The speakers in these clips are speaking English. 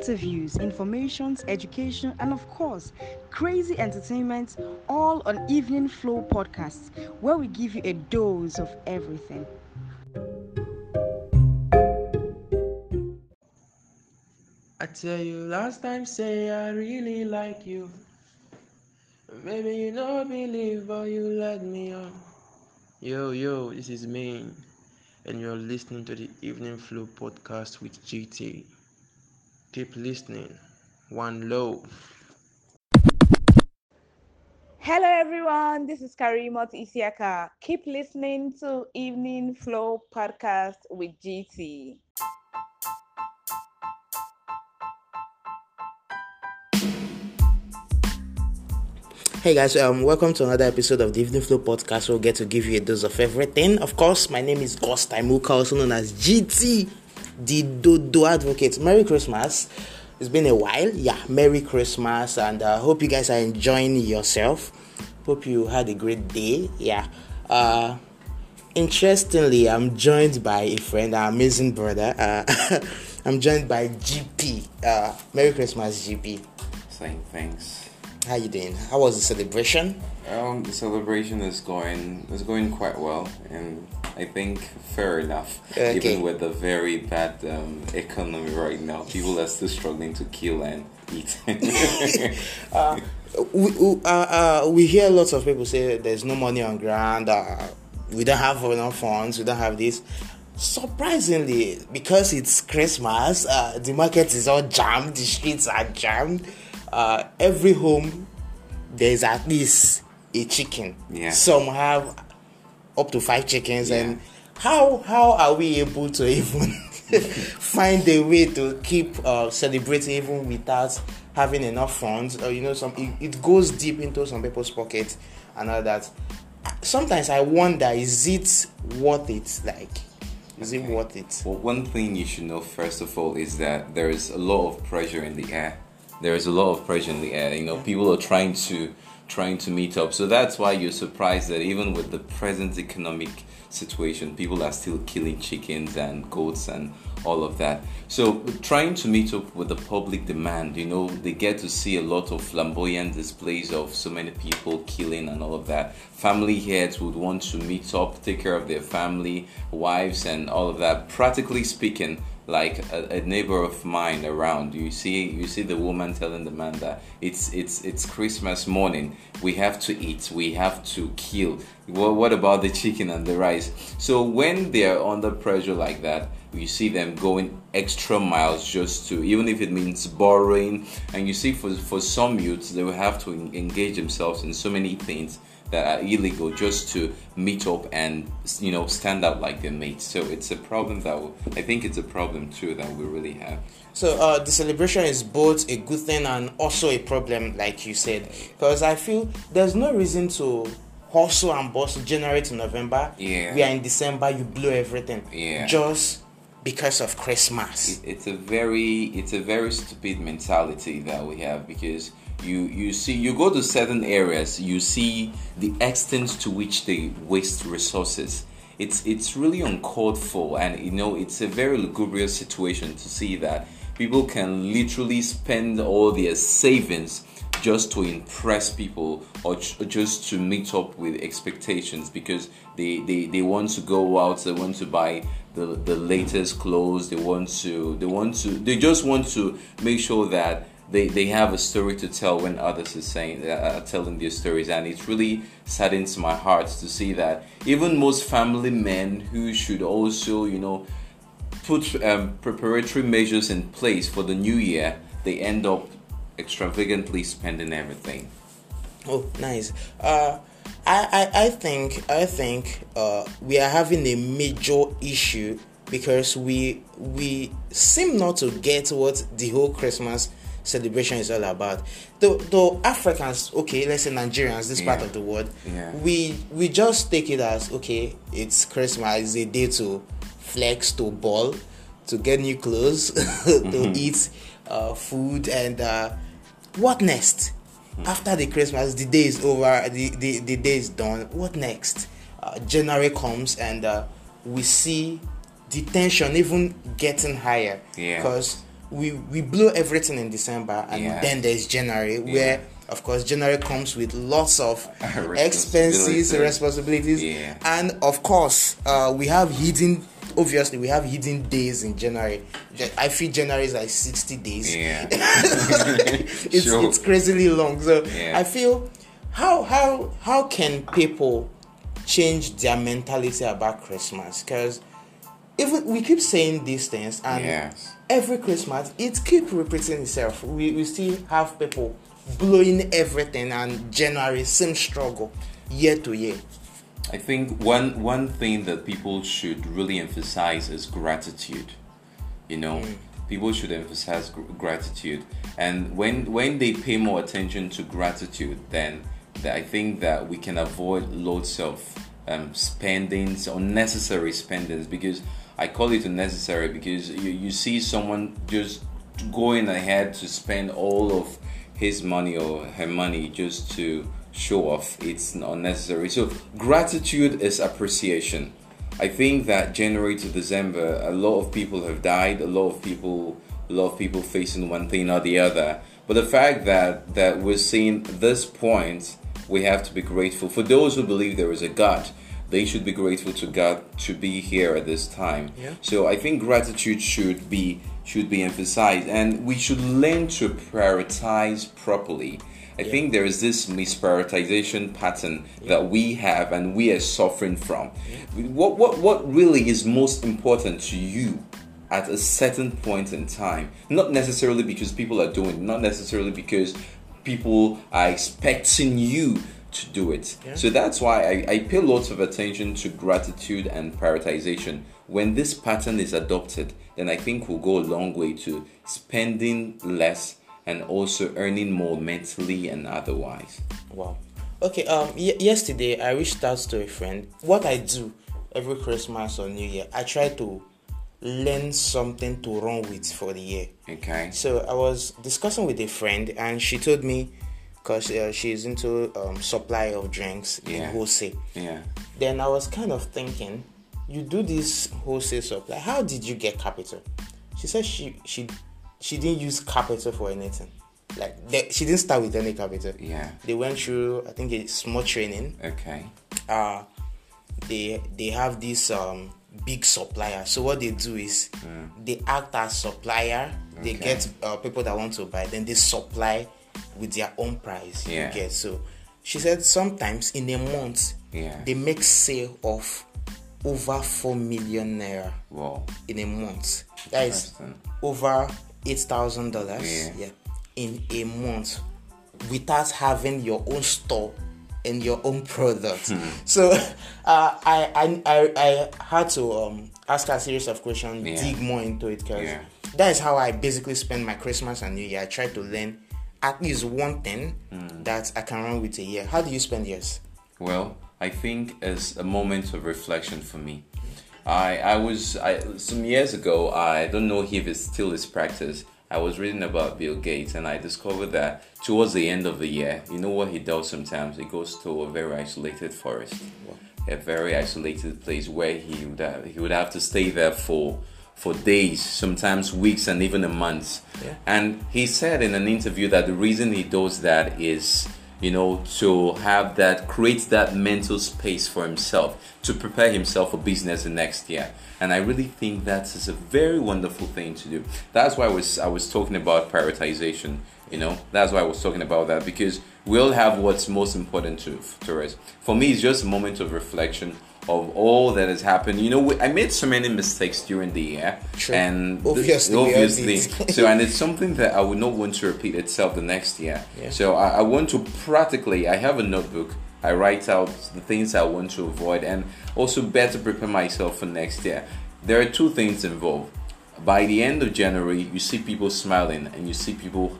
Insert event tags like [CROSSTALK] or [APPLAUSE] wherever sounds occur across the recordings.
interviews, informations, education, and of course, crazy entertainment all on Evening Flow Podcasts, where we give you a dose of everything. I tell you last time, say I really like you. Maybe you don't believe, but you let me on. Yo, yo, this is Main, and you're listening to the Evening Flow podcast with GT. Keep listening. One love. Hello, everyone. This is Karimot Isiaka. Keep listening to Evening Flow podcast with GT. Hey guys, um, welcome to another episode of the Evening Flow podcast. We'll get to give you a dose of everything. Of course, my name is Godstime Ukah, also known as GT, the Dodo Advocate. Merry Christmas. It's been a while. Yeah, Merry Christmas, and I uh, hope you guys are enjoying yourself. Hope you had a great day. Yeah. Uh, interestingly, I'm joined by a friend, an amazing brother. Uh, [LAUGHS] I'm joined by GP. Uh, Merry Christmas, GP. Saying thanks. How you doing? How was the celebration? Um, the celebration is going is going quite well, and I think fair enough. Okay. Even with the very bad um, economy right now, people are still struggling to kill and eat. [LAUGHS] uh, we, uh, uh, we hear lots of people say there's no money on ground. Uh, we don't have enough funds. We don't have this. Surprisingly, because it's Christmas, uh, the market is all jammed. The streets are jammed uh, every home there is at least a chicken. Yeah. Some have up to five chickens, Yeah. and how how are we able to [LAUGHS] even find a way to keep uh, celebrating even without having enough funds? Or you know, some it, it goes deep into some people's pockets and all that. Sometimes I wonder, is it worth it? Like, is it worth it? Well, one thing you should know first of all is that there is a lot of pressure in the air. There is a lot of pressure in the air. You know, people are trying to trying to meet up. So that's why you're surprised that even with the present economic situation, people are still killing chickens and goats and all of that. So trying to meet up with the public demand, you know, they get to see a lot of flamboyant displays of so many people killing and all of that. Family heads would want to meet up, take care of their family, wives, and all of that. Practically speaking, like a, a neighbor of mine around. You see you see the woman telling the man that it's it's it's christmas morning. We have to eat. We have to kill. Well, what about the chicken and the rice? So when they're under pressure like that you see them going extra miles just to even if it means borrowing. And you see for for some youths they will have to engage themselves in so many things that are illegal just to meet up and you know stand out like their mates. So it's a problem that I think it's a problem too that we really have. So uh, the celebration is both a good thing and also a problem, like you said, because I feel there's no reason to hustle and bustle January to November. Yeah. We are in December. You blow everything. Yeah. Just because of Christmas. It, it's a very it's a very stupid mentality that we have because you you see you go to certain areas you see the extent to which they waste resources. It's it's really uncalled for and you know it's a very lugubrious situation to see that people can literally spend all their savings just to impress people or j- just to meet up with expectations because they, they, they want to go out they want to buy the, the latest clothes they want to they want to they just want to make sure that they, they have a story to tell when others are saying uh, are telling their stories and it really saddens my heart to see that even most family men who should also you know put um, preparatory measures in place for the new year, they end up extravagantly spending everything. Oh, nice. Uh, I, I, I think I think uh, we are having a major issue because we we seem not to get what the whole Christmas celebration is all about. Though, though Africans, okay, let's say Nigerians, this part of the world, Yeah. we we just take it as okay, it's Christmas, it's a day to flex, to ball, to get new clothes, [LAUGHS] to eat uh, food, and uh, what next? After the Christmas, the day is over, the, the, the day is done. What next? Uh, January comes and uh, we see the tension even getting higher Yeah. We we blow everything in December, and Yeah. then there's January, where of course January comes with lots of [LAUGHS] expenses, Responsibilities. responsibilities, Yeah. and of course uh, we have hidden. Obviously, we have hidden days in January. I feel January is like sixty days. Yeah. [LAUGHS] [LAUGHS] it's Sure. it's crazily long. So Yeah. I feel how how how can people change their mentality about Christmas? Because even we keep saying these things and Yes. every Christmas it keep repeating itself. We we still have people blowing everything and January same struggle year to year. I think one one thing that people should really emphasize is gratitude. You know, people should emphasize gr- gratitude, and when when they pay more attention to gratitude, then that I think that we can avoid loads of um, spendings, unnecessary spendings. Because I call it unnecessary because you you see someone just going ahead to spend all of his money or her money just to show off. It's unnecessary. So gratitude is appreciation. I think that January to December, a lot of people have died. A lot of people, a lot of people facing one thing or the other. But the fact that that we're seeing this point, we have to be grateful. For those who believe there is a God, they should be grateful to God to be here at this time. Yeah. So I think gratitude should be should be emphasized, and we should learn to prioritize properly. I think there is this misprioritization pattern that we have and we are suffering from. What what what really is most important to you at a certain point in time? Not necessarily because people are doing, not necessarily because people are expecting you to do it. So that's why I, I pay lots of attention to gratitude and prioritization. When this pattern is adopted, then I think we'll go a long way to spending less and also earning more mentally and otherwise. Wow. Okay. Um. Y- yesterday, I reached out to a friend. What I do every Christmas or New Year, I try to learn something to run with for the year. Okay. So I was discussing with a friend, and she told me, because uh, she's into um, supply of drinks Yeah. in wholesale. Yeah. Then I was kind of thinking, you do this wholesale supply. How did you get capital? She said she she she didn't use capital for anything. Like they, she didn't start with any capital. Yeah. They went through I think a small training. Okay. Uh they they have this um big supplier. So what they do is they act as supplier. They get uh, people that want to buy. Then they supply with their own price. you get so. She said sometimes in a month Yeah. they make sale of over four million naira Wow. in a month. That is over eight thousand dollars. Yeah. Yeah, in a month, without having your own store and your own product. Hmm. [LAUGHS] So, uh, I, I I had to um ask a series of questions, Yeah. dig more into it, because Yeah. that is how I basically spend my Christmas and New Year. I try to learn at least one thing Hmm. that I can run with a year. How do you spend yours? Well, I think as a moment of reflection for me. I I was I some years ago. I don't know if it's still his practice. I was reading about Bill Gates and I discovered that towards the end of the year, you know what he does sometimes? He goes to a very isolated forest, a very isolated place where he would have, he would have to stay there for for days, sometimes weeks, and even a month. Yeah. And he said in an interview that the reason he does that is, you know, to have that, create that mental space for himself, to prepare himself for business the next year. And I really think that is a very wonderful thing to do. That's why I was I was talking about prioritization. You know, that's why I was talking about that because we all have what's most important to, to us. For me, it's just a moment of reflection of all that has happened. You know, I made so many mistakes during the year, True. and Obviously, obviously, so and it's something that I would not want to repeat itself the next year. Yeah. So I, I want to practically. I have a notebook. I write out the things I want to avoid, and also better prepare myself for next year. There are two things involved. By the end of January, you see people smiling, and you see people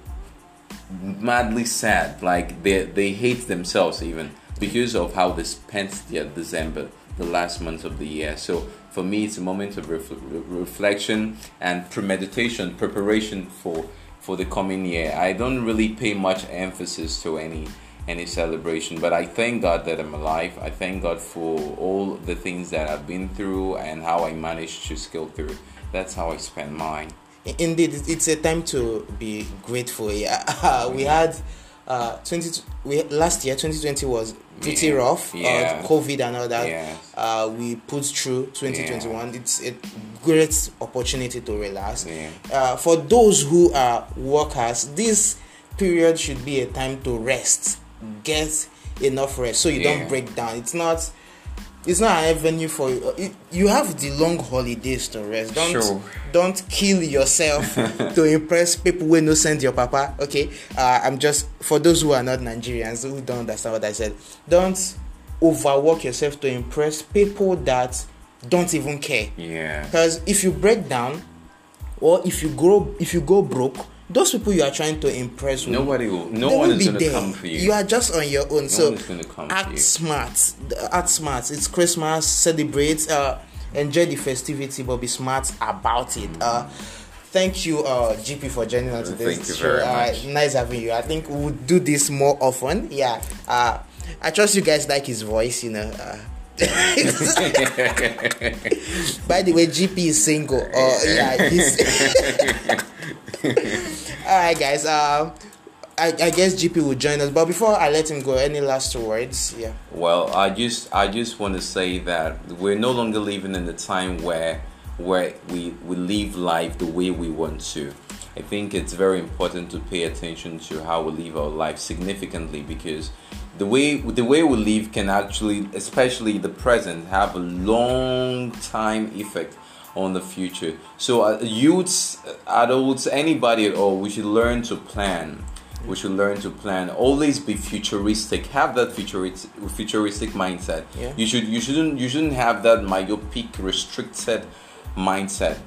madly sad like they they hate themselves even because of how they spent their december the last month of the year. So for me it's a moment of ref- reflection and premeditation preparation for for the coming year. I don't really pay much emphasis to any any celebration but i thank god that i'm alive. I thank god for all the things that i've been through and how i managed to scale through. That's how i spend mine indeed it's a time to be grateful [LAUGHS] yeah we had uh 20 we last year 2020 was pretty Yeah. rough Yeah. uh, covid and all that Yes. uh we put through 2021 it's a great opportunity to relax Yeah. uh, for those who are workers this period should be a time to rest get enough rest so you Yeah. don't break down it's not it's not an avenue for you. It, you have the long holidays to rest. Don't Sure. don't kill yourself [LAUGHS] to impress people when no send your papa. Okay, uh, I'm just for those who are not Nigerians who don't understand what I said. Don't overwork yourself to impress people that don't even care. Yeah. Because if you break down, or if you grow, if you go broke, those people you are trying to impress, will- Nobody will. No one won't is gonna come for you. You are just on your own. so one come act smart. Act smart. It's Christmas. Celebrate. Uh, enjoy the festivity, but be smart about it. Uh, thank you, uh, GP, for joining us today. Thank you very much. Uh, nice having you. I think we'll do this more often. Yeah. Uh, I trust you guys like his voice. You know. Uh, [LAUGHS] [LAUGHS] By the way, GP is single. Uh, yeah, he's. [LAUGHS] Right, guys. Uh, I, I guess GP will join us, but before I let him go, any last words? Yeah. Well, I just I just want to say that we're no longer living in the time where where we we live life the way we want to. I think it's very important to pay attention to how we live our life significantly because the way the way we live can actually, especially the present, have a long time effect on the future. So, uh, youths, adults, anybody at all, we should learn to plan. We should learn to plan. Always be futuristic. Have that futuristic, futuristic mindset. Yeah. You should. You shouldn't. You shouldn't have that myopic, restricted mindset.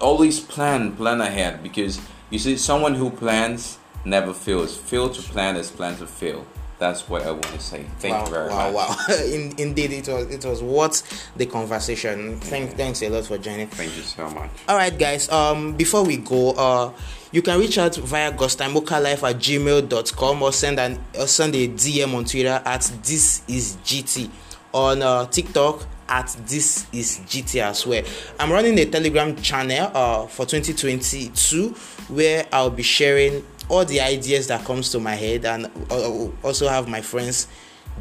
Always plan. Plan ahead because you see, someone who plans never fails. Fail to plan is plan to fail. That's what I want to say. Thank wow, you very wow, much. wow. [LAUGHS] In, indeed, it was it was worth the conversation. Thank, Thanks a lot for joining. Thank you so much. All right, guys. Um, before we go, uh, you can reach out via godstimeukah at gmail.com or send an or send a DM on Twitter at this is GT on uh, TikTok at this is GT as well. I'm running a Telegram channel uh for 2022 where I'll be sharing all the ideas that comes to my head and also have my friends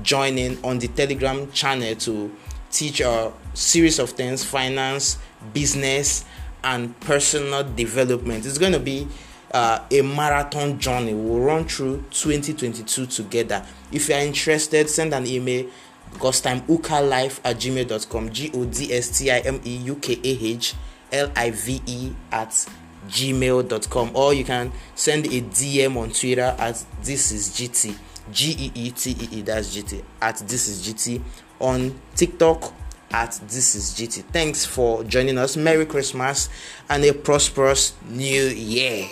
joining on the Telegram channel to teach a series of things finance, business, and personal development. It's going to be uh, a marathon journey. We'll run through 2022 together. If you are interested, send an email godstimeukah at gmail.com g o d s t i m e u k a h l i v e at gmail.com or you can send a dm on twitter at this is gt g-e-e-t-e-e that's gt at this is gt on tiktok at this is gt thanks for joining us. Merry christmas and a prosperous new year